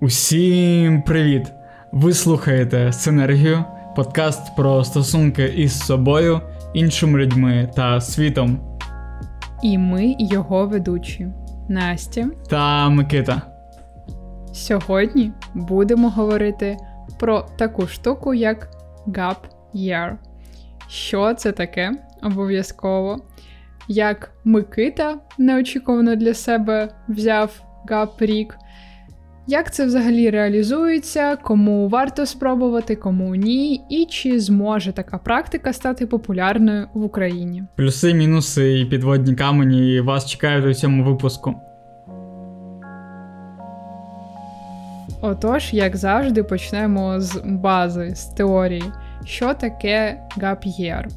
Усім привіт! Ви слухаєте Синергію, подкаст про стосунки із собою, іншими людьми та світом. І ми його ведучі Настя та Микита. Сьогодні будемо говорити про таку штуку, як Gap Year. Що це таке обов'язково? Як Микита неочікувано для себе взяв Gap рік, як це взагалі реалізується, кому варто спробувати, кому ні, і чи зможе така практика стати популярною в Україні? Плюси, мінуси і підводні камені вас чекають у цьому випуску. Отож, як завжди, почнемо з бази, з теорії, що таке гап'єр.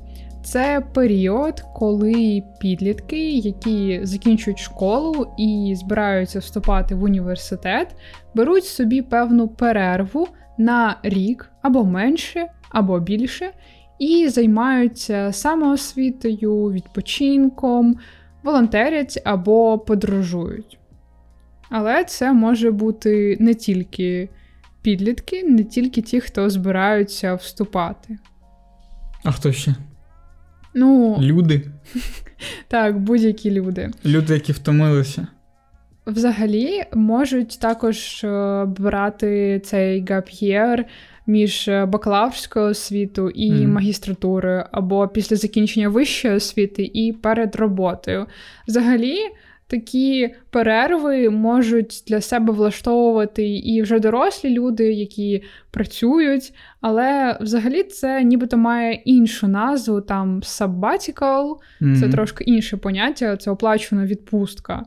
Це період, коли підлітки, які закінчують школу і збираються вступати в університет, беруть собі певну перерву на рік або менше, або більше, і займаються самоосвітою, відпочинком, волонтерять або подорожують. Але це може бути не тільки підлітки, не тільки ті, хто збираються вступати. А хто ще? Ну, Люди. Так, будь-які люди. Люди, які втомилися. Взагалі можуть також е, брати цей гап'єр між бакалаврською освітою і mm. магістратурою, або після закінчення вищої освіти і перед роботою. Взагалі такі перерви можуть для себе влаштовувати і вже дорослі люди, які працюють, але взагалі це нібито має іншу назву, там sabbatical, mm-hmm. це трошки інше поняття, це оплачувана відпустка.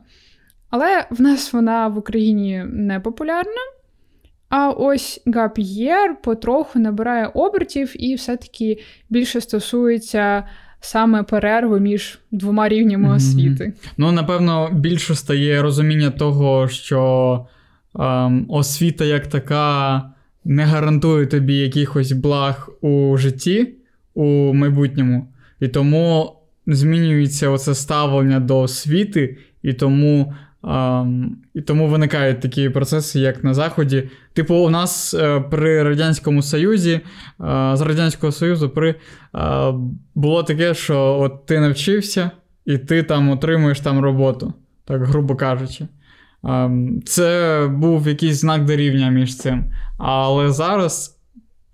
Але в нас вона в Україні не популярна. А ось гап'єр потроху набирає обертів і все-таки більше стосується саме перерви між двома рівнями mm-hmm. освіти. Ну, напевно, більше стає розуміння того, що ем, освіта як така не гарантує тобі якихось благ у житті у майбутньому. І тому змінюється оце ставлення до освіти, і тому і тому виникають такі процеси, як на Заході. Типу, у нас uh, при Радянському Союзі, uh, з Радянського Союзу при, uh, було таке, що от ти навчився і ти там отримуєш там роботу, так грубо кажучи. Um, це був якийсь знак дорівня між цим. Але зараз,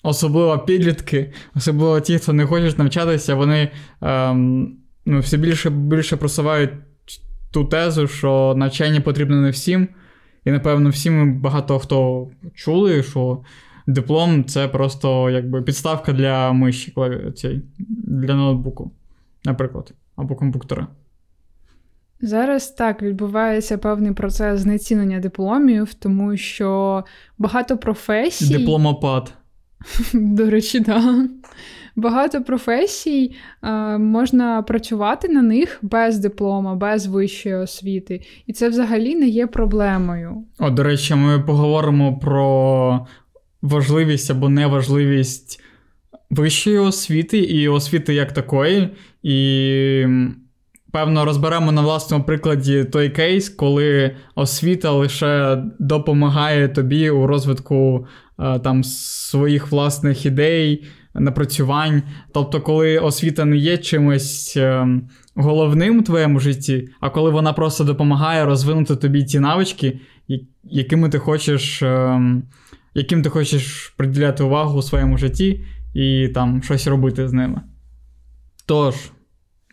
особливо підлітки, особливо ті, хто не хочуть навчатися, вони um, ну, все більше більше просувають ту тезу, що навчання потрібно не всім. І, напевно, всі ми багато хто чули, що диплом це просто якби підставка для миші цей, для ноутбуку, наприклад, або комп'ютера. Зараз так відбувається певний процес знецінення дипломів, тому що багато професій. Дипломопад. До речі. Да багато професій е, можна працювати на них без диплома, без вищої освіти, і це взагалі не є проблемою. О, до речі, ми поговоримо про важливість або неважливість вищої освіти і освіти як такої. І. Певно, розберемо на власному прикладі той кейс, коли освіта лише допомагає тобі у розвитку е, там своїх власних ідей, напрацювань. Тобто, коли освіта не є чимось е, головним у твоєму житті, а коли вона просто допомагає розвинути тобі ті навички, якими ти хочеш, е, яким ти хочеш приділяти увагу у своєму житті і там щось робити з ними. Тож.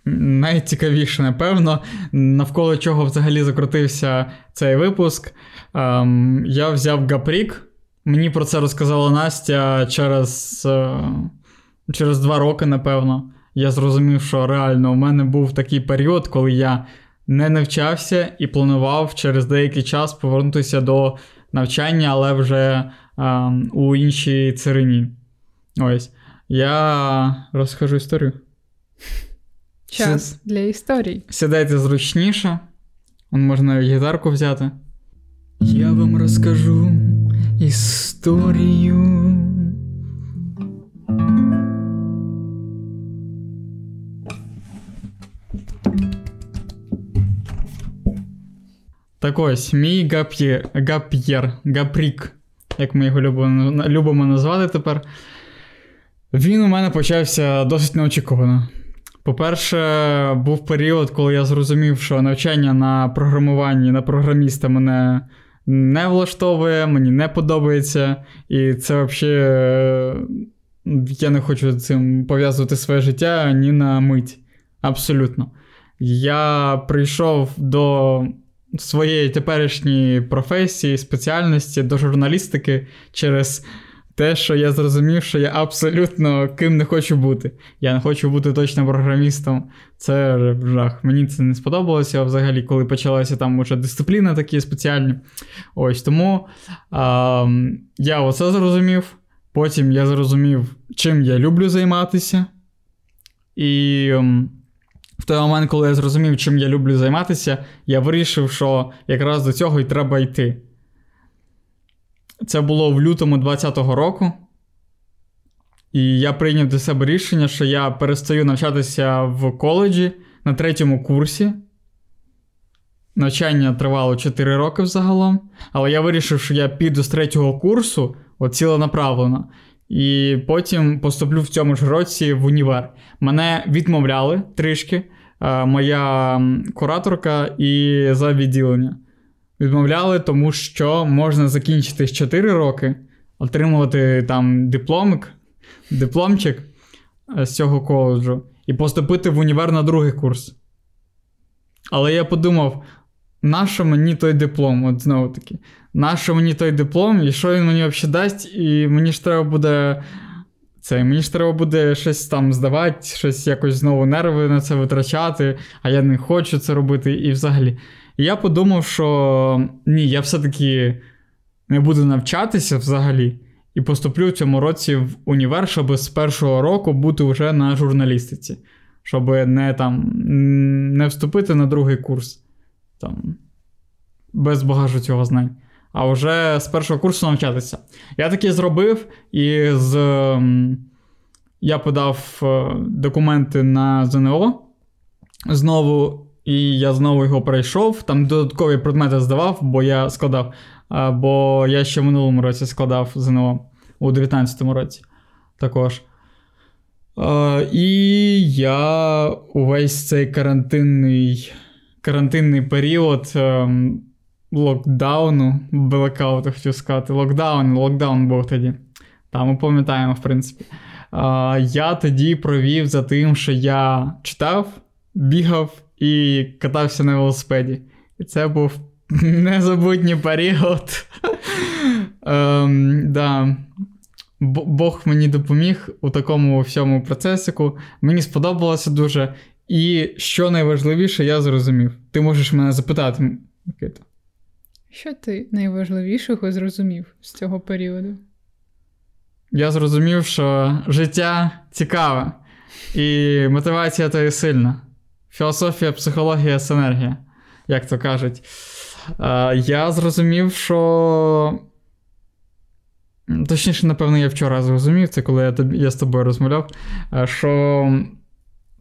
Найцікавіше, напевно, навколо чого взагалі закрутився цей випуск. Ем, Я взяв Гапрік, Мені про це розказала Настя через е, через два роки, напевно. Я зрозумів, що реально у мене був такий період, коли я не навчався і планував через деякий час повернутися до навчання, але вже е, у іншій царині. Ось. Я розкажу історію. Час С... для історій. Сідайте зручніше. Можна гітарку взяти. Я вам розкажу історію. Так ось, мій гап'єр, гап'єр, гапрік, як ми його любимо, любимо назвати тепер. Він у мене почався досить неочікувано. По-перше, був період, коли я зрозумів, що навчання на програмуванні на програміста мене не влаштовує, мені не подобається. І це взагалі я не хочу цим пов'язувати своє життя ні на мить. Абсолютно. Я прийшов до своєї теперішньої професії, спеціальності, до журналістики через те, що я зрозумів, що я абсолютно ким не хочу бути. Я не хочу бути точно програмістом. Це жах. Мені це не сподобалося взагалі, коли почалася там уже дисципліни такі спеціальні. Ось тому а, я оце зрозумів. Потім я зрозумів, чим я люблю займатися. І в той момент, коли я зрозумів, чим я люблю займатися, я вирішив, що якраз до цього і треба йти. Це було в лютому 2020 року. І я прийняв для себе рішення, що я перестаю навчатися в коледжі на третьому курсі. Навчання тривало 4 роки взагалом. Але я вирішив, що я піду з третього курсу от ціленаправлено. І потім поступлю в цьому ж році в універ. Мене відмовляли трішки, е, моя кураторка і за відділення. Відмовляли, тому що можна закінчити 4 роки, отримувати там дипломик, дипломчик е, з цього коледжу і поступити в універ на другий курс. Але я подумав, нащо мені той диплом? От знову таки, нащо мені той диплом, і що він мені взагалі дасть, і мені ж треба буде. Це, мені ж треба буде щось там здавати, щось якось знову нерви на це витрачати, а я не хочу це робити і взагалі. І я подумав, що ні, я все-таки не буду навчатися взагалі і поступлю в цьому році в універ, щоб з першого року бути вже на журналістиці, щоб не там не вступити на другий курс там, без багажу цього знань. А вже з першого курсу навчатися. Я таки зробив, і з, я подав е, документи на ЗНО. Знову і я знову його пройшов. Там додаткові предмети здавав, бо я складав. Бо я ще в минулому році складав ЗНО у 19-му році також. І я увесь цей карантинний карантинний період ем, локдауну, блекауту, хотів сказати, локдаун, локдаун був тоді. Та ми пам'ятаємо, в принципі. Я тоді провів за тим, що я читав, бігав і катався на велосипеді. І це був незабутній період. ем, да. Бог мені допоміг у такому всьому процесику. Мені сподобалося дуже. І що найважливіше, я зрозумів. Ти можеш мене запитати, Микита. Що ти найважливішого зрозумів з цього періоду? Я зрозумів, що життя цікаве, і мотивація то є сильна. Філософія, психологія, синергія, як то кажуть. Я зрозумів, що. Точніше, напевно, я вчора зрозумів, це коли я тобі, я з тобою розмовляв, що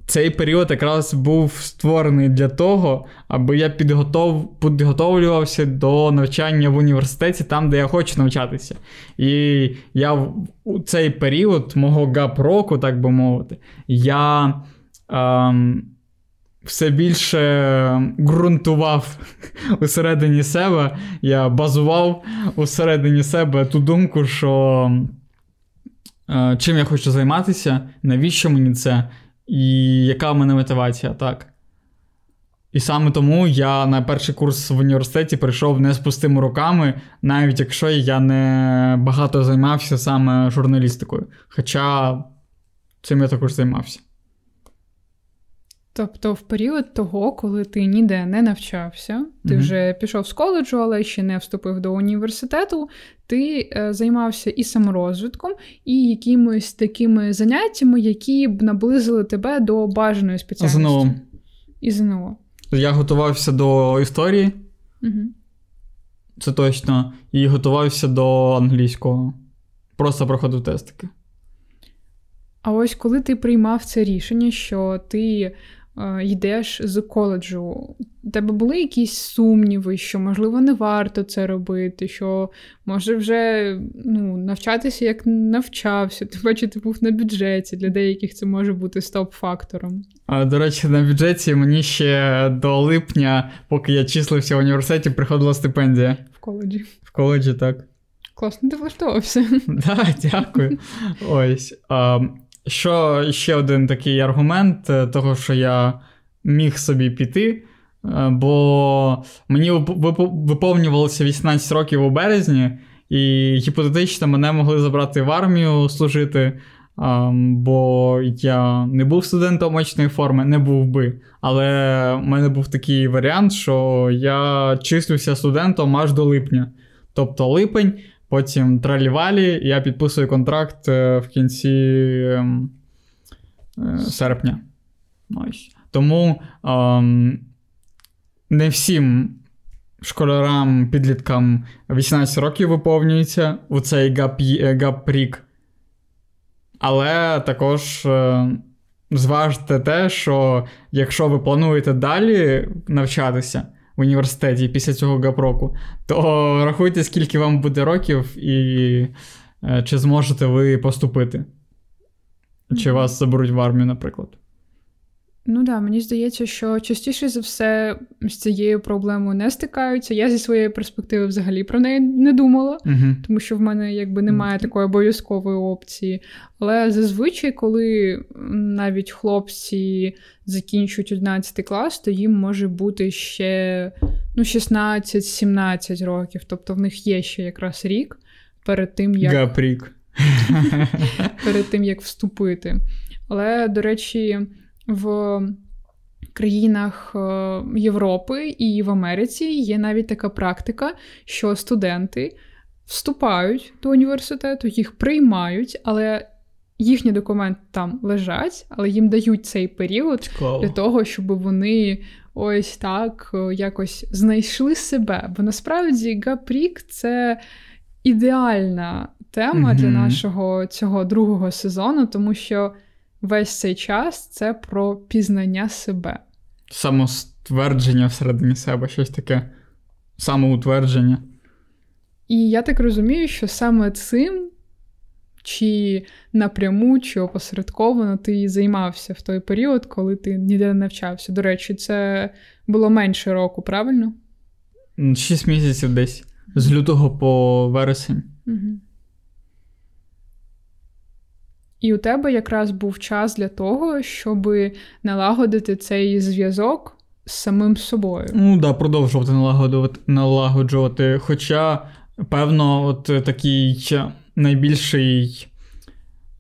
цей період якраз був створений для того, аби я підготов, підготовлювався до навчання в університеті, там, де я хочу навчатися. І я у цей період мого гап-року, так би мовити, я. Ем, все більше ґрунтував усередині себе, я базував усередині себе ту думку, що е, чим я хочу займатися, навіщо мені це, і яка в мене мотивація, так. І саме тому я на перший курс в університеті прийшов не з пустими руками, навіть якщо я не багато займався саме журналістикою. Хоча цим я також займався. Тобто, в період того, коли ти ніде не навчався, ти mm-hmm. вже пішов з коледжу, але ще не вступив до університету, ти е, займався і саморозвитком, і якимись такими заняттями, які б наблизили тебе до бажаної спеціальності. ЗНО. І ЗНО. Я готувався до історії, mm-hmm. це точно, і готувався до англійського. Просто проходив тестики. А ось коли ти приймав це рішення, що ти йдеш з коледжу. У тебе були якісь сумніви, що, можливо, не варто це робити, що може вже ну, навчатися як навчався, тим паче ти був на бюджеті. Для деяких це може бути стоп-фактором. А, До речі, на бюджеті мені ще до липня, поки я числився в університеті, приходила стипендія. В коледжі. В коледжі, так. Класно, ти влаштовувався. Так, дякую. Ось. А, Що ще один такий аргумент, е, того, що я міг собі піти, е, бо мені виповнювалося 18 років у березні, і гіпотетично мене могли забрати в армію служити. Бо я не був студентом очної форми, не був би. Але в мене був такий варіант, що я числюся студентом аж до липня. Тобто липень, потім тралівалі, я підписую контракт е, в кінці ем, е, серпня. Тому ем, не всім школярам, підліткам 18 років виповнюється у цей гап-рік. Але також е, зважте те, що якщо ви плануєте далі навчатися університеті після цього гапроку, то рахуйте, скільки вам буде років, і е, чи зможете ви поступити. Чи вас заберуть в армію, наприклад. Ну да, мені здається, що частіше за все з цією проблемою не стикаються. Я зі своєї перспективи взагалі про неї не думала, uh тому що в мене якби немає такої обов'язкової опції. Але зазвичай, коли навіть хлопці закінчують 11 клас, то їм може бути ще ну, 16-17 років. Тобто в них є ще якраз рік перед тим, як Гапрік. перед тим, як вступити. Але, до речі в країнах е, Європи і в Америці є навіть така практика, що студенти вступають до університету, їх приймають, але їхні документи там лежать, але їм дають цей період Цікаво. для того, щоб вони ось так е, якось знайшли себе. Бо насправді Гапрік це ідеальна тема mm-hmm. для нашого цього другого сезону, тому що весь цей час це про пізнання себе. Самоствердження всередині себе, щось таке самоутвердження. І я так розумію, що саме цим, чи напряму, чи опосередковано ти займався в той період, коли ти ніде не навчався. До речі, це було менше року, правильно? Шість місяців десь з лютого по вересень. Угу. І у тебе якраз був час для того, щоб налагодити цей зв'язок з самим собою. Ну да, продовжувати налагоджувати, налагоджувати. Хоча, певно, от такий найбільший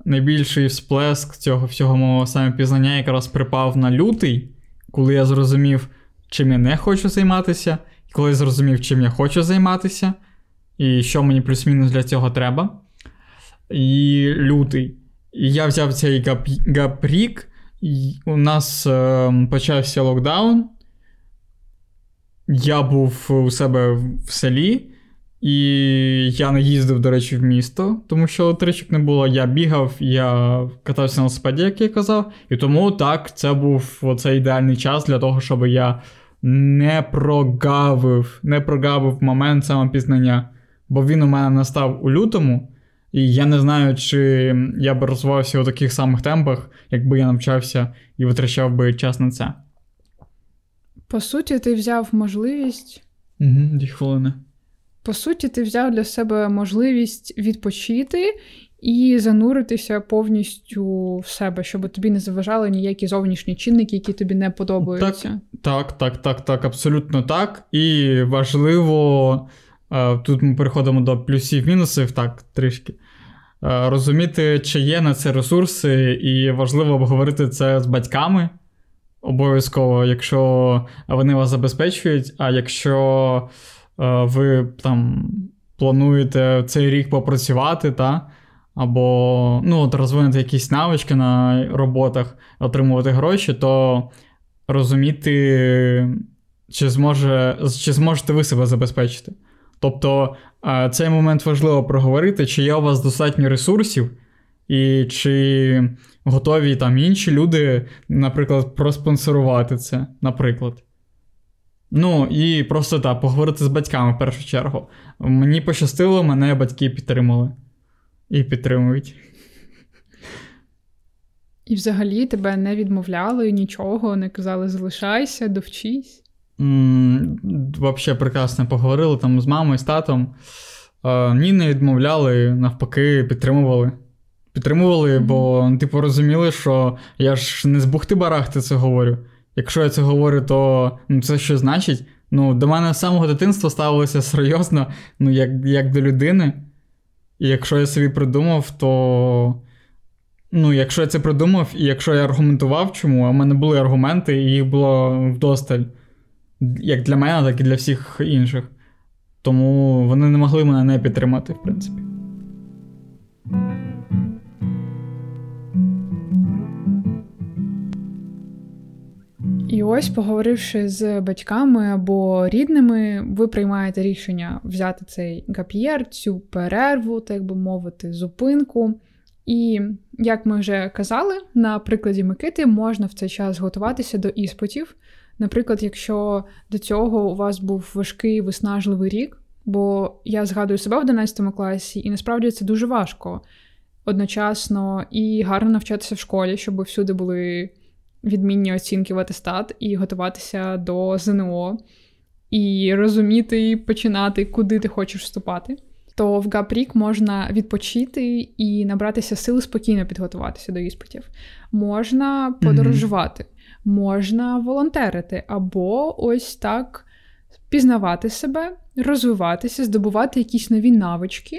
найбільший всплеск цього всього мого самопізнання якраз припав на лютий, коли я зрозумів, чим я не хочу займатися, і коли я зрозумів, чим я хочу займатися, і що мені плюс-мінус для цього треба. І лютий. Я взяв цей гап-рік, у нас е, почався локдаун. Я був у себе в селі, і я не їздив, до речі, в місто, тому що електричок не було. Я бігав, я катався на велосипеді, як я казав. І тому так, це був оцей ідеальний час для того, щоб я не прогавив, не прогавив момент самопізнання. Бо він у мене настав у лютому. І я не знаю, чи я би розвивався у таких самих темпах, якби я навчався і витрачав би час на це. По суті, ти взяв можливість. Угу, Дві хвилини. По суті, ти взяв для себе можливість відпочити і зануритися повністю в себе, щоб тобі не заважали ніякі зовнішні чинники, які тобі не подобаються. Так, так, так, так, так, абсолютно так. І важливо. Тут ми переходимо до плюсів-мінусів, так, трішки. Розуміти, чи є на це ресурси, і важливо обговорити це з батьками обов'язково, якщо вони вас забезпечують, а якщо ви там плануєте цей рік попрацювати, та, або ну, от розвинути якісь навички на роботах, отримувати гроші, то розуміти, чи, зможе, чи зможете ви себе забезпечити. Тобто цей момент важливо проговорити, чи є у вас достатньо ресурсів, і чи готові там інші люди, наприклад, проспонсорувати це, наприклад. Ну, і просто так, поговорити з батьками в першу чергу. Мені пощастило, мене батьки підтримали. І підтримують. І взагалі тебе не відмовляли нічого, не казали залишайся, довчись. Взагалі прекрасно поговорили там з мамою, з татом. Е, ні, не відмовляли, навпаки, підтримували. Підтримували, бо, типу, розуміли, що я ж не з бухти барахти це говорю. Якщо я це говорю, то ну, це що значить? Ну, До мене з самого дитинства ставилося серйозно, ну, як як до людини. І якщо я собі придумав, то. Ну, якщо я це придумав, і якщо я аргументував, чому, а в мене були аргументи, і їх було вдосталь. Як для мене, так і для всіх інших. Тому вони не могли мене не підтримати, в принципі. І ось, поговоривши з батьками або рідними, ви приймаєте рішення взяти цей гап'єр, цю перерву, так би мовити, зупинку. І, як ми вже казали, на прикладі Микити можна в цей час готуватися до іспитів. Наприклад, якщо до цього у вас був важкий виснажливий рік, бо я згадую себе в 11 класі, і насправді це дуже важко одночасно і гарно навчатися в школі, щоб всюди були відмінні оцінки в атестат і готуватися до ЗНО, і розуміти і починати, куди ти хочеш вступати. То в Гапрік можна відпочити і набратися сил спокійно підготуватися до іспитів. Можна подорожувати, mm-hmm. Можна волонтерити, або ось так пізнавати себе, розвиватися, здобувати якісь нові навички,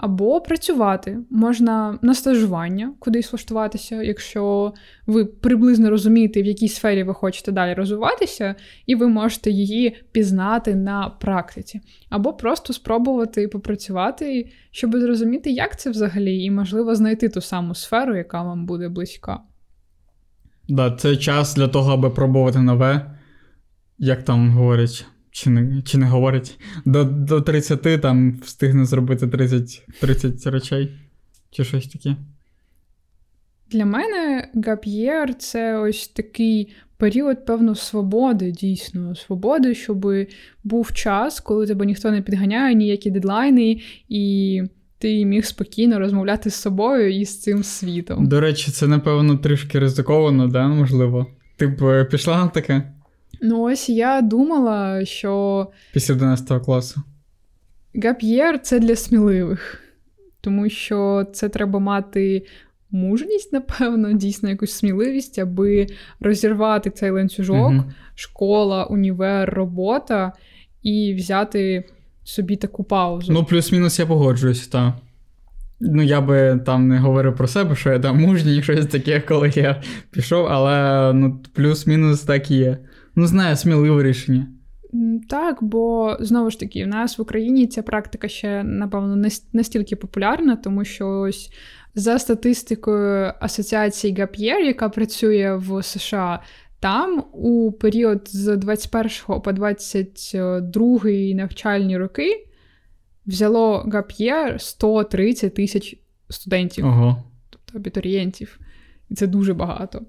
або працювати. Можна на стажування кудись влаштуватися, якщо ви приблизно розумієте, в якій сфері ви хочете далі розвиватися, і ви можете її пізнати на практиці. Або просто спробувати попрацювати, щоб зрозуміти, як це взагалі, і, можливо, знайти ту саму сферу, яка вам буде близька. Да, це час для того, аби пробувати нове, як там говорять. Чи не чи не говорить? До до 30 там встигне зробити 30 30 речей, чи щось таке. Для мене гап'єр це ось такий період, певно, свободи, дійсно, свободи, щоб був час, коли тебе ніхто не підганяє, ніякі дедлайни, і ти міг спокійно розмовляти з собою і з цим світом. До речі, це, напевно, трішки ризиковано, да, можливо. Ти б е, пішла на таке? Ну, ось я думала, що. Після 11 класу. Гап'єр це для сміливих, тому що це треба мати мужність, напевно, дійсно якусь сміливість, аби розірвати цей ланцюжок, угу. школа, універ, робота і взяти собі таку паузу. Ну, плюс-мінус я погоджуюсь, так. Ну, я би там не говорив про себе, що я там мужній, щось таке, коли я пішов, але ну, плюс-мінус так і є. Ну, знаю, сміливе рішення. Так, бо знову ж таки, в нас в Україні ця практика ще, напевно, не настільки популярна, тому що ось за статистикою Асоціації Гап'єр, яка працює в США, там у період з 21 по 22 навчальні роки взяло Гап'єр 130 тисяч студентів, ага. тобто абітурієнтів. І це дуже багато.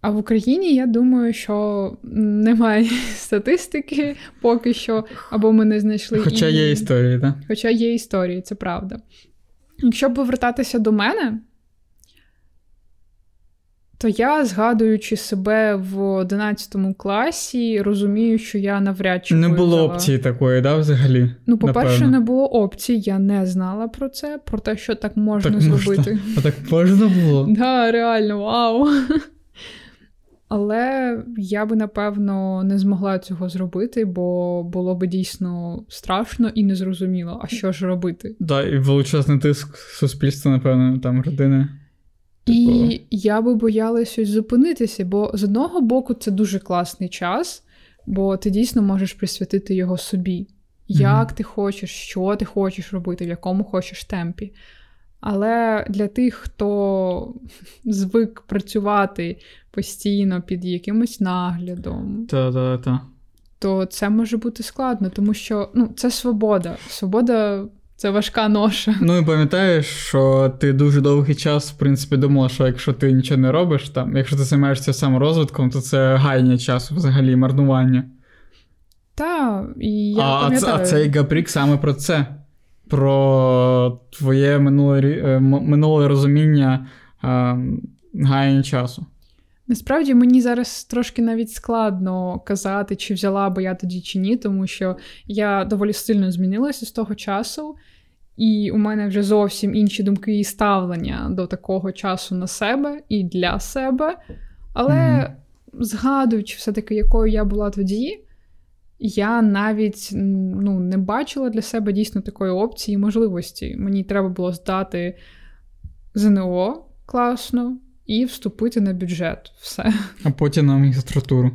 А в Україні я думаю, що немає статистики поки що, або ми не знайшли. Хоча і... є історії, так? Хоча є історії, це правда. Якщо повертатися до мене, то я, згадуючи себе в 11 класі, розумію, що я навряд чи. Не було взяла. опції такої, да, взагалі? Ну, по-перше, напевно. не було опцій, я не знала про це, про те, що так можна так зробити. Можна. А так можна було? Так, да, реально, вау. Але я би напевно не змогла цього зробити, бо було би дійсно страшно і незрозуміло, а що ж робити. Да, і величезний тиск суспільства, напевно, там родини. І типу... я би боялася зупинитися, бо з одного боку це дуже класний час, бо ти дійсно можеш присвятити його собі. Як mm-hmm. ти хочеш, що ти хочеш робити, в якому хочеш темпі. Але для тих, хто звик працювати постійно під якимось наглядом, Та-та-та. то це може бути складно, тому що ну, це свобода. Свобода Це важка ноша. Ну і пам'ятаєш, що ти дуже довгий час, в принципі, думала, що якщо ти нічого не робиш, там, якщо ти займаєшся саморозвитком, то це гайня часу взагалі, марнування. Так, і я а, пам'ятаю. А цей гапрік саме про це. Про твоє минуле е, минуле розуміння гаяння часу. Насправді мені зараз трошки навіть складно казати, чи взяла би я тоді чи ні, тому що я доволі сильно змінилася з того часу, і у мене вже зовсім інші думки і ставлення до такого часу на себе і для себе. Але mm-hmm. згадуючи все-таки, якою я була тоді, я навіть ну, не бачила для себе дійсно такої опції і можливості. Мені треба було здати ЗНО класно і вступити на бюджет. Все. А потім на магістратуру.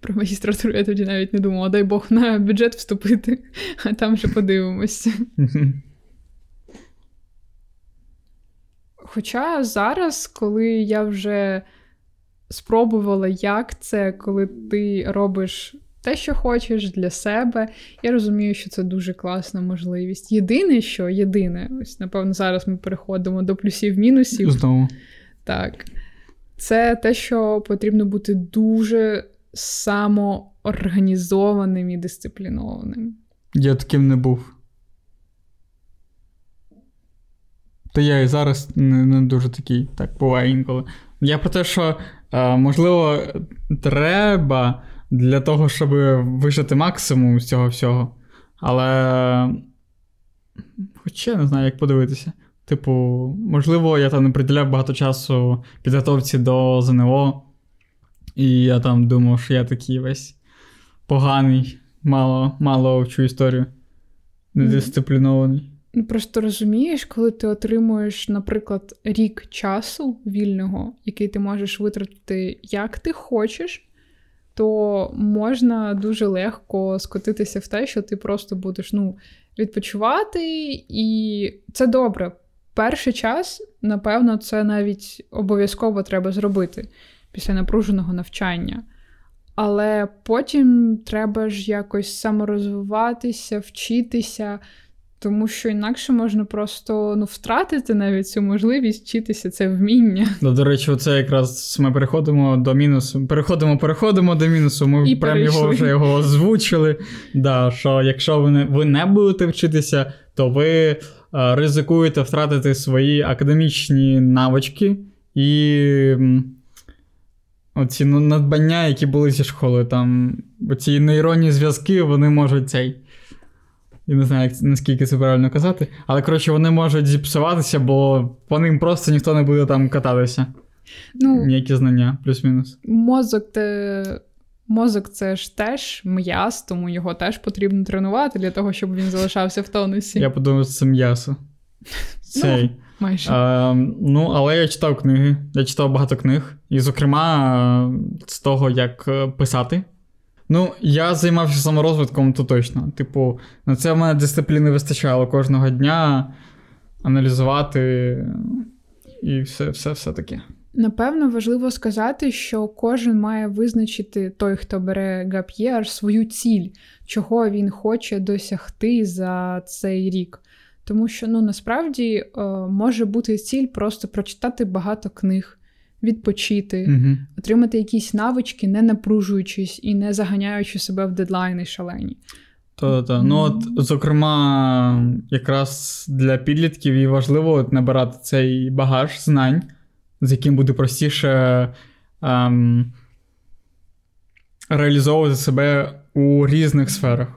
Про магістратуру я тоді навіть не думала, дай Бог на бюджет вступити, а там вже подивимося. Хоча зараз, коли я вже спробувала, як це, коли ти робиш те, що хочеш для себе, я розумію, що це дуже класна можливість. Єдине, що єдине, ось напевно, зараз ми переходимо до плюсів-мінусів. Знову. Так. Це те, що потрібно бути дуже самоорганізованим і дисциплінованим. Я таким не був. Та я і зараз не, не дуже такий, так буває інколи. Я про те, що, е, можливо, треба для того, щоб вижити максимум з цього всього. Але. Хоча не знаю, як подивитися. Типу, можливо, я там не приділяв багато часу підготовці до ЗНО, і я там думав, що я такий весь поганий, мало мало вчу історію, недисциплінований. Ну, просто розумієш, коли ти отримуєш, наприклад, рік часу вільного, який ти можеш витратити як ти хочеш, то можна дуже легко скотитися в те, що ти просто будеш ну, відпочивати, і це добре перший час, напевно, це навіть обов'язково треба зробити після напруженого навчання. Але потім треба ж якось саморозвиватися, вчитися, тому що інакше можна просто ну, втратити навіть цю можливість вчитися це вміння. Ну, До речі, це якраз ми переходимо до мінусу. Переходимо, переходимо до мінусу. Ми І прям його вже його озвучили. Да, Що якщо ви не, ви не будете вчитися, то ви Е, ризикуєте втратити свої академічні навички і оці ну, надбання, які були зі школи. Там оці нейронні зв'язки, вони можуть цей. Я не знаю, як, наскільки це правильно казати. Але, коротше, вони можуть зіпсуватися, бо по ним просто ніхто не буде там кататися. Ну, Ніякі знання, плюс-мінус. Мозок те Мозок це ж теж м'яз, тому його теж потрібно тренувати для того, щоб він залишався в тонусі. Я подумав, що це м'ясо. Цей. Ну, майже. А, Ну, але я читав книги. Я читав багато книг. І, зокрема, з того, як е, писати. Ну, я займався саморозвитком, то точно. Типу, на це в мене дисципліни вистачало кожного дня аналізувати і все, все, все таке. Напевно, важливо сказати, що кожен має визначити той, хто бере гап'єр, свою ціль, чого він хоче досягти за цей рік. Тому що ну, насправді е, може бути ціль просто прочитати багато книг, відпочити, угу. отримати якісь навички, не напружуючись і не заганяючи себе в дедлайни шалені. То-то. Ну, от, зокрема, якраз для підлітків і важливо от, набирати цей багаж знань з яким буде простіше ем, реалізовувати себе у різних сферах.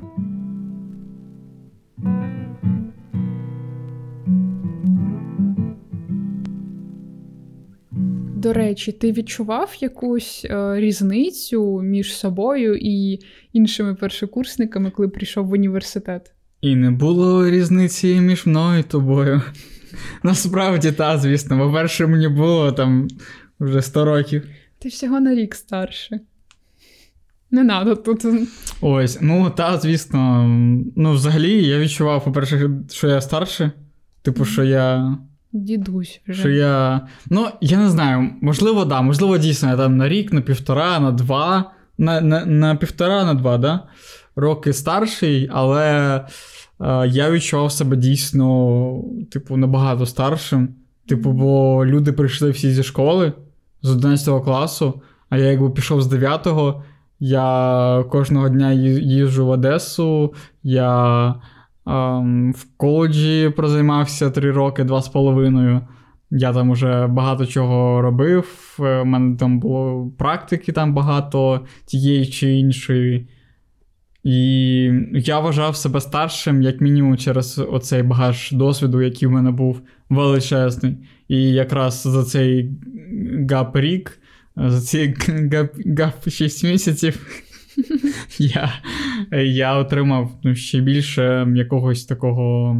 До речі, ти відчував якусь е, різницю між собою і іншими першокурсниками, коли прийшов в університет? І не було різниці між мною і тобою. Насправді, та, звісно, по-перше, мені було там вже 100 років. Ти всього на рік старше. Не надо тут. Ось, ну та, звісно. Ну, взагалі, я відчував, по-перше, що я старше. Типу, що я. Дідусь вже. Що я. Ну, я не знаю, можливо, да, можливо, дійсно, я там на рік, на півтора, на два. На на, на півтора, на два, да? Роки старший, але я відчував себе дійсно, типу, набагато старшим. Типу, бо люди прийшли всі зі школи з 11 класу, а я якби пішов з 9-го. Я кожного дня їжджу в Одесу, я в коледжі прозаймався 3 роки, 2,5. Я там вже багато чого робив. У мене там було практики там багато тієї чи іншої. І я вважав себе старшим, як мінімум, через оцей багаж досвіду, який в мене був величезний. І якраз за цей гап рік, за ці гап, гап 6 місяців я я отримав ну, ще більше якогось такого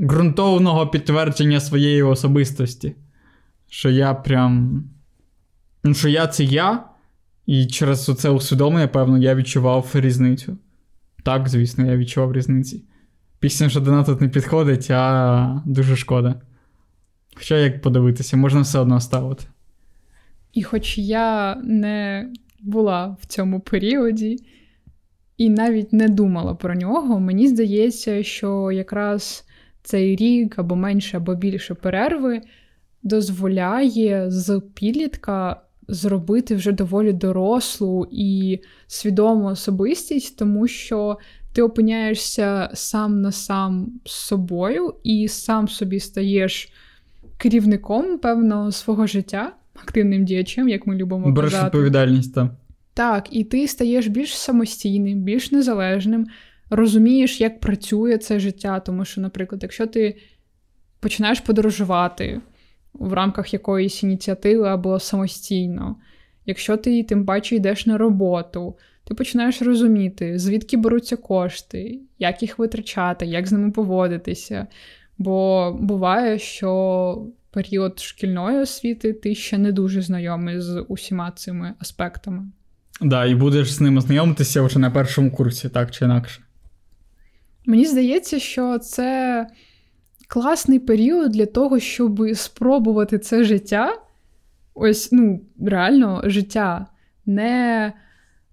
ґрунтовного підтвердження своєї особистості. Що я прям. Ну, що я це я. І через це усвідомлення, певно, я відчував різницю. Так, звісно, я відчував різниці. Пісня що до нас тут не підходить, а дуже шкода. Хоча, як подивитися, можна все одно ставити. І хоч я не була в цьому періоді і навіть не думала про нього, мені здається, що якраз цей рік або менше, або більше перерви дозволяє з підлітка зробити вже доволі дорослу і свідому особистість, тому що ти опиняєшся сам на сам з собою і сам собі стаєш керівником певного свого життя, активним діячем, як ми любимо Береш казати. відповідальність там. Так, і ти стаєш більш самостійним, більш незалежним, розумієш, як працює це життя. Тому що, наприклад, якщо ти починаєш подорожувати, в рамках якоїсь ініціативи або самостійно. Якщо ти тим паче йдеш на роботу, ти починаєш розуміти, звідки беруться кошти, як їх витрачати, як з ними поводитися. Бо буває, що період шкільної освіти ти ще не дуже знайомий з усіма цими аспектами. Так, да, і будеш з ними знайомитися вже на першому курсі, так чи інакше. Мені здається, що це класний період для того, щоб спробувати це життя. Ось, ну, реально життя, не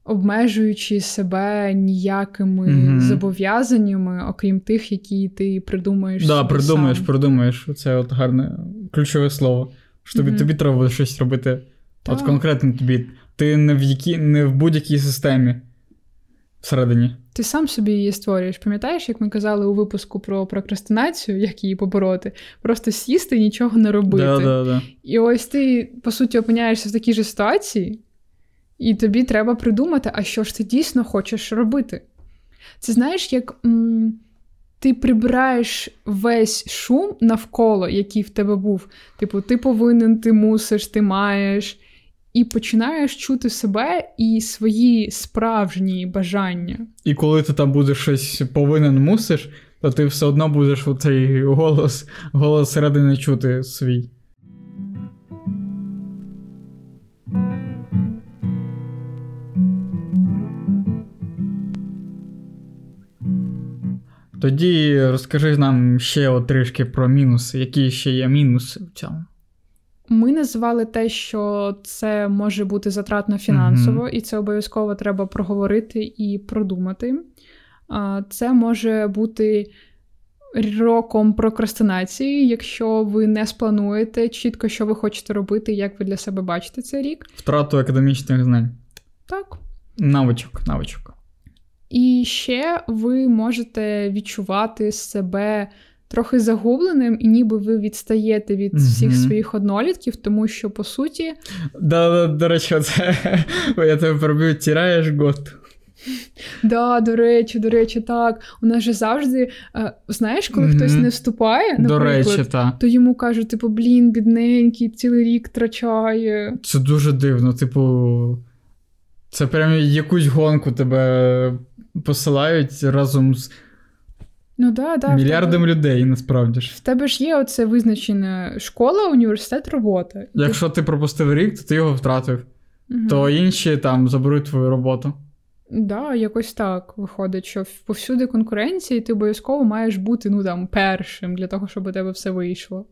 обмежуючи себе ніякими mm зобов'язаннями, окрім тих, які ти придумаєш. Да, придумаєш, сам. придумаєш. Це от гарне ключове слово. Що тобі mm тобі треба щось робити. Так. От конкретно тобі. Ти не в які, не в будь-якій системі всередині. Ти сам собі її створюєш. Пам'ятаєш, як ми казали у випуску про прокрастинацію, як її побороти? Просто сісти і нічого не робити. Да, да, да. І ось ти, по суті, опиняєшся в такій же ситуації, і тобі треба придумати, а що ж ти дійсно хочеш робити. Це знаєш, як м- ти прибираєш весь шум навколо, який в тебе був. Типу, ти повинен, ти мусиш, ти маєш і починаєш чути себе і свої справжні бажання. І коли ти там будеш щось повинен мусиш, то ти все одно будеш у цей голос, голос середини чути свій. Тоді розкажи нам ще от трішки про мінуси. Які ще є мінуси в цьому? Ми називали те, що це може бути затратно фінансово, mm-hmm. і це обов'язково треба проговорити і продумати. Це може бути роком прокрастинації, якщо ви не сплануєте чітко, що ви хочете робити, як ви для себе бачите цей рік. Втрату академічних знань. Так. Навичок, навичок. І ще ви можете відчувати себе трохи загубленим, і ніби ви відстаєте від всіх mm-hmm. своїх однолітків, тому що по суті. Да, До речі, це я тебе пробив, тіраєш год. Да, до речі, до речі, так. У нас же завжди, е, знаєш, коли mm-hmm. хтось не вступає, до речі, та. то йому кажуть, типу, блін, бідненький, цілий рік втрачає. Це дуже дивно, типу, це прям якусь гонку тебе посилають разом з Ну, да, да, Мільярдам тебе... людей насправді ж. В тебе ж є оце визначена школа, університет, робота. Якщо ти пропустив рік, то ти його втратив, угу. то інші там заберуть твою роботу. Так, да, якось так виходить, що повсюди конкуренції ти обов'язково маєш бути ну, там, першим для того, щоб у тебе все вийшло.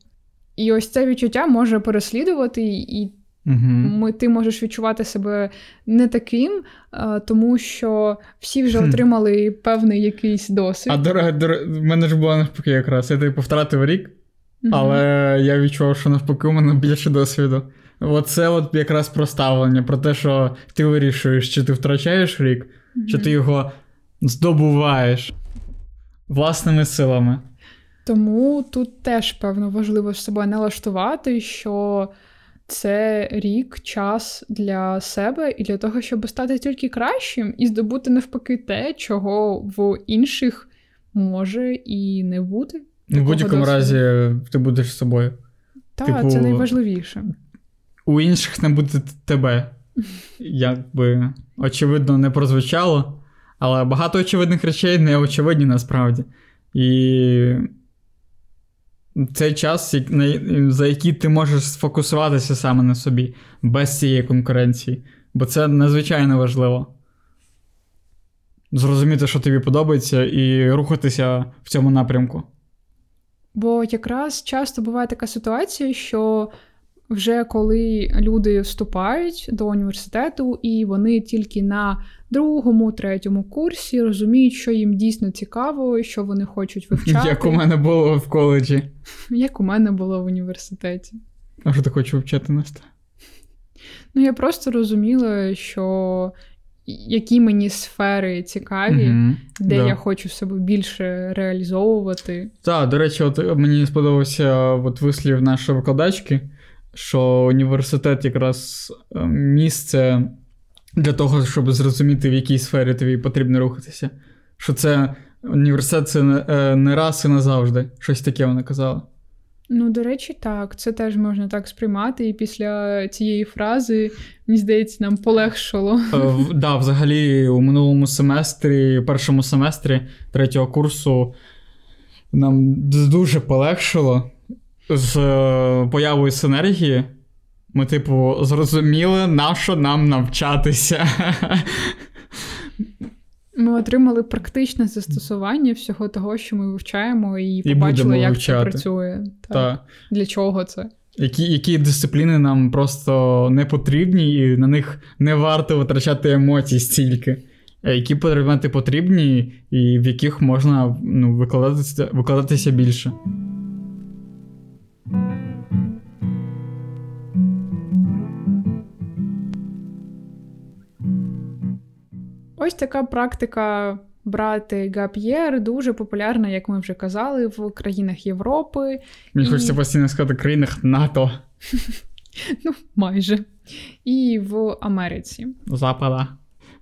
І ось це відчуття може переслідувати, і Угу. Ти можеш відчувати себе не таким, а, тому що всі вже отримали певний якийсь досвід. А дорога, дорога, в мене ж було навпаки якраз. Я типу втратив рік, угу. але я відчував, що навпаки у мене більше досвіду. Оце от якраз про ставлення, про те, що ти вирішуєш, чи ти втрачаєш рік, угу. чи ти його здобуваєш власними силами. Тому тут теж, певно, важливо себе налаштувати, що це рік, час для себе і для того, щоб стати тільки кращим і здобути навпаки те, чого в інших може і не бути. В будь-якому разі ти будеш собою. Так, типу, це найважливіше. У інших не буде тебе. Якби очевидно не прозвучало, але багато очевидних речей не очевидні насправді. І цей час, за який ти можеш сфокусуватися саме на собі, без цієї конкуренції. Бо це надзвичайно важливо. Зрозуміти, що тобі подобається, і рухатися в цьому напрямку. Бо якраз часто буває така ситуація, що вже коли люди вступають до університету, і вони тільки на другому, третьому курсі розуміють, що їм дійсно цікаво, що вони хочуть вивчати. Як у мене було в коледжі. Як у мене було в університеті. А що ти хочеш вивчати Настя? Ну, я просто розуміла, що які мені сфери цікаві, угу, де да. я хочу себе більше реалізовувати. Так, до речі, от мені сподобався от вислів нашої викладачки що університет якраз е, місце для того, щоб зрозуміти, в якій сфері тобі потрібно рухатися. Що це університет це не е, раз і назавжди. Щось таке вона казала. Ну, до речі, так, це теж можна так сприймати, і після цієї фрази, мені здається, нам полегшало. Так, е, да, взагалі, у минулому семестрі, першому семестрі третього курсу, нам дуже полегшило з е, появою синергії ми, типу, зрозуміли, на що нам навчатися. Ми отримали практичне застосування всього того, що ми вивчаємо, і побачили, як вивчати. це працює. Так. Так. Для чого це? Які які дисципліни нам просто не потрібні, і на них не варто витрачати емоцій стільки. Які предмети потрібні, і в яких можна ну, викладатися, викладатися більше. Ось така практика брати гап'єр дуже популярна, як ми вже казали, в країнах Європи. Мені і... хочеться постійно сказати, країнах НАТО. Ну, майже. І в Америці. Запада.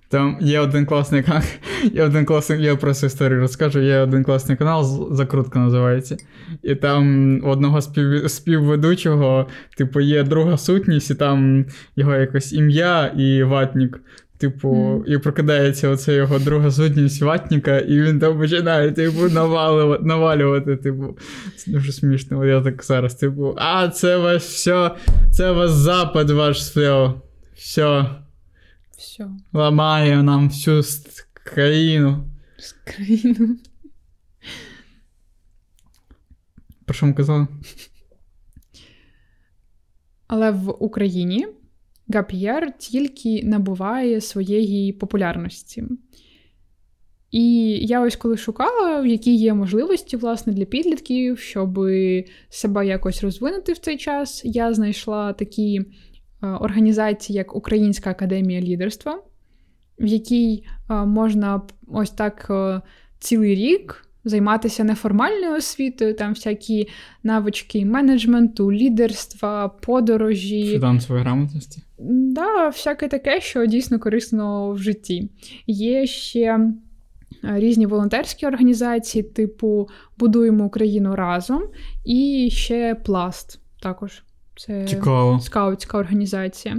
Там є один класний канал. Є один класний, я просто історію розкажу. Є один класний канал, закрутка називається. І там одного спів, співведучого, типу, є друга сутність, і там його якось ім'я і ватнік. Типу, mm. і прокидається оце його друга сутність ватніка, і він там починає, типу, навалювати, навалювати, типу, це дуже смішно. Я так зараз, типу, а, це ваш все, це ваш запад, ваш все. Все. Все. Ламає нам всю країну. Країну. Про що ми казали? Але в Україні Гап'єр тільки набуває своєї популярності. І я ось коли шукала, які є можливості власне, для підлітків, щоб себе якось розвинути в цей час, я знайшла такі е, організації, як Українська академія лідерства, в якій е, можна ось так е, цілий рік займатися неформальною освітою, там всякі навички менеджменту, лідерства, подорожі. Фінансової грамотності. Да, всяке таке, що дійсно корисно в житті. Є ще е, різні волонтерські організації, типу Будуємо Україну разом, і ще пласт також. Це Цікаво. скаутська організація.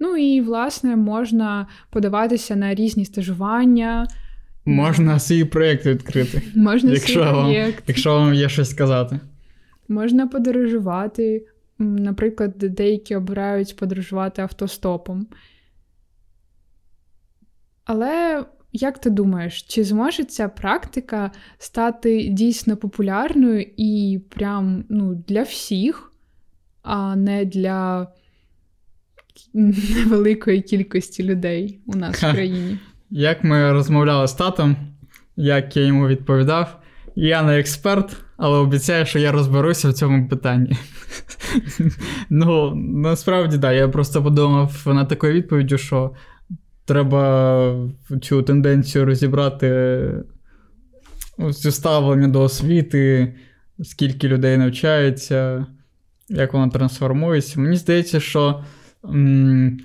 Ну і, власне, можна подаватися на різні стажування. Можна свій проєкт відкрити. Можна якщо свій проєкт. Вам, якщо вам є щось сказати. Можна подорожувати. Наприклад, деякі обирають подорожувати автостопом. Але як ти думаєш, чи зможе ця практика стати дійсно популярною і прям ну, для всіх, а не для невеликої кількості людей у нас в країні. Як ми розмовляли з татом, як я йому відповідав, я не експерт, але обіцяю, що я розберуся в цьому питанні. Ну, насправді, так, я просто подумав над такою відповіддю, що треба цю тенденцію розібрати цю ставлення до освіти, скільки людей навчається, як вона трансформується. Мені здається, що м-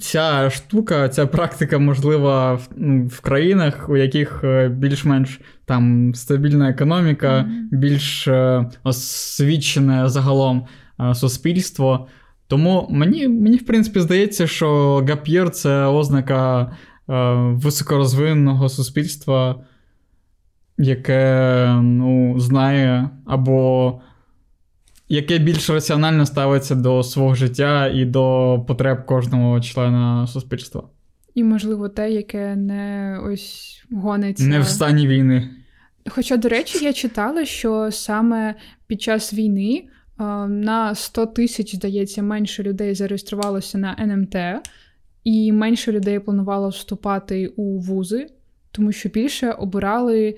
ця штука, ця практика можлива в, ну, в країнах, у яких е, більш-менш там стабільна економіка, mm-hmm. більш е, освічене загалом е, суспільство. Тому мені, мені, в принципі, здається, що гап'єр це ознака високорозвиненого суспільства, яке ну, знає або яке більш раціонально ставиться до свого життя і до потреб кожного члена суспільства. І, можливо, те, яке не ось гониться. Не в стані війни. Хоча, до речі, я читала, що саме під час війни на 100 тисяч, здається, менше людей зареєструвалося на НМТ, і менше людей планувало вступати у вузи, тому що більше обирали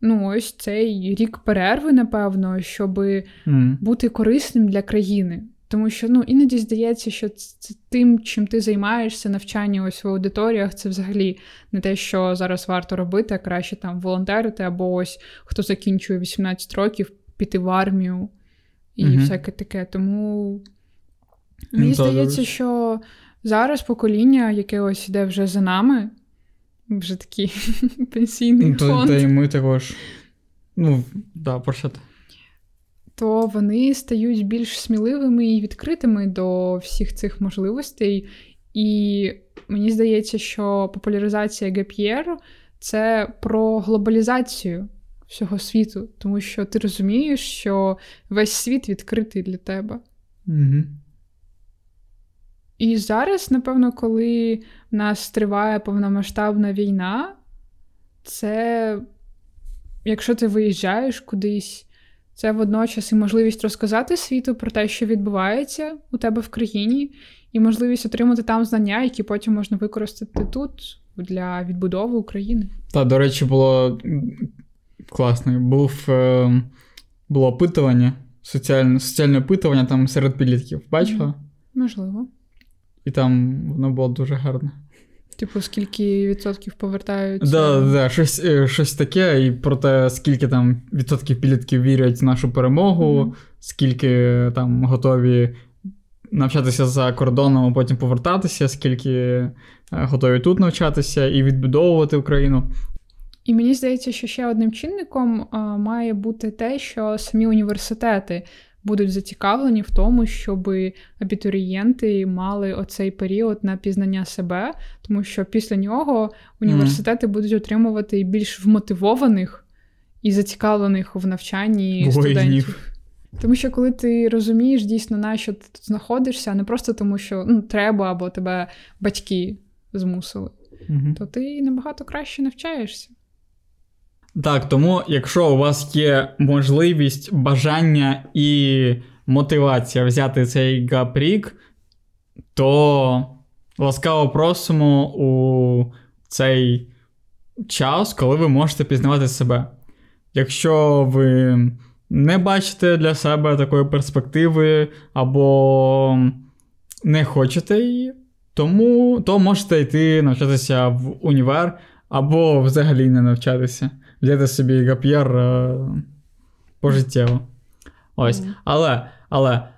ну, ось цей рік перерви, напевно, щоб mm. бути корисним для країни. Тому що ну, іноді здається, що це тим, чим ти займаєшся, навчання ось в аудиторіях, це взагалі не те, що зараз варто робити, а краще там волонтерити, або ось хто закінчує 18 років, піти в армію і mm всяке таке. Тому мені ну, здається, що зараз покоління, яке ось іде вже за нами, вже такий пенсійний ну, фонд. Та й ми також. Ну, да, прощати. То вони стають більш сміливими і відкритими до всіх цих можливостей. І мені здається, що популяризація ГПР це про глобалізацію всього світу, тому що ти розумієш, що весь світ відкритий для тебе. Угу. І зараз, напевно, коли в нас триває повномасштабна війна, це якщо ти виїжджаєш кудись, це водночас і можливість розказати світу про те, що відбувається у тебе в країні, і можливість отримати там знання, які потім можна використати тут для відбудови України. Так, до речі, було класно. Був, е, було опитування, соціальне соціальне опитування там серед підлітків. Бачила? Можливо. І там воно було дуже гарне. Типу, скільки відсотків повертаються? Да, да, щось е, щось таке, і про те, скільки там відсотків підлітків вірять в нашу перемогу, mm-hmm. скільки там готові навчатися за кордоном, а потім повертатися, скільки е, готові тут навчатися і відбудовувати Україну. І мені здається, що ще одним чинником а, має бути те, що самі університети будуть зацікавлені в тому, щоб абітурієнти мали оцей період на пізнання себе, тому що після нього університети mm. будуть отримувати більш вмотивованих і зацікавлених в навчанні студентів. Тому що коли ти розумієш дійсно, на що ти тут знаходишся, не просто тому, що ну, треба або тебе батьки змусили, mm то ти набагато краще навчаєшся. Так, тому, якщо у вас є можливість, бажання і мотивація взяти цей гапрік, то ласкаво просимо у цей час, коли ви можете пізнавати себе. Якщо ви не бачите для себе такої перспективи, або не хочете її, тому то можете йти навчатися в універ, або взагалі не навчатися взяти собі гап'єр е, пожиттєво. Ось. Але, але.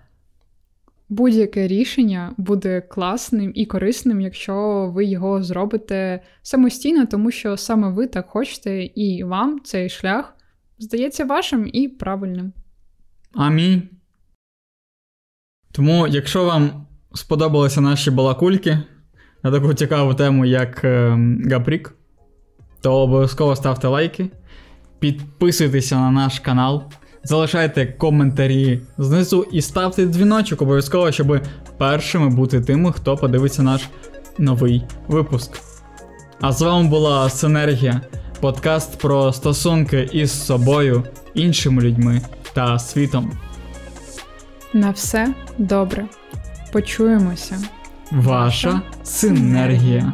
Будь-яке рішення буде класним і корисним, якщо ви його зробите самостійно, тому що саме ви так хочете, і вам цей шлях здається вашим і правильним. Амінь. Тому, якщо вам сподобалися наші балакульки на таку цікаву тему, як е, Гапрік, то обов'язково ставте лайки, підписуйтеся на наш канал, залишайте коментарі знизу і ставте дзвіночок обов'язково, щоб першими бути тими, хто подивиться наш новий випуск. А з вами була Синергія, подкаст про стосунки із собою, іншими людьми та світом. На все добре. Почуємося. ваша синергія.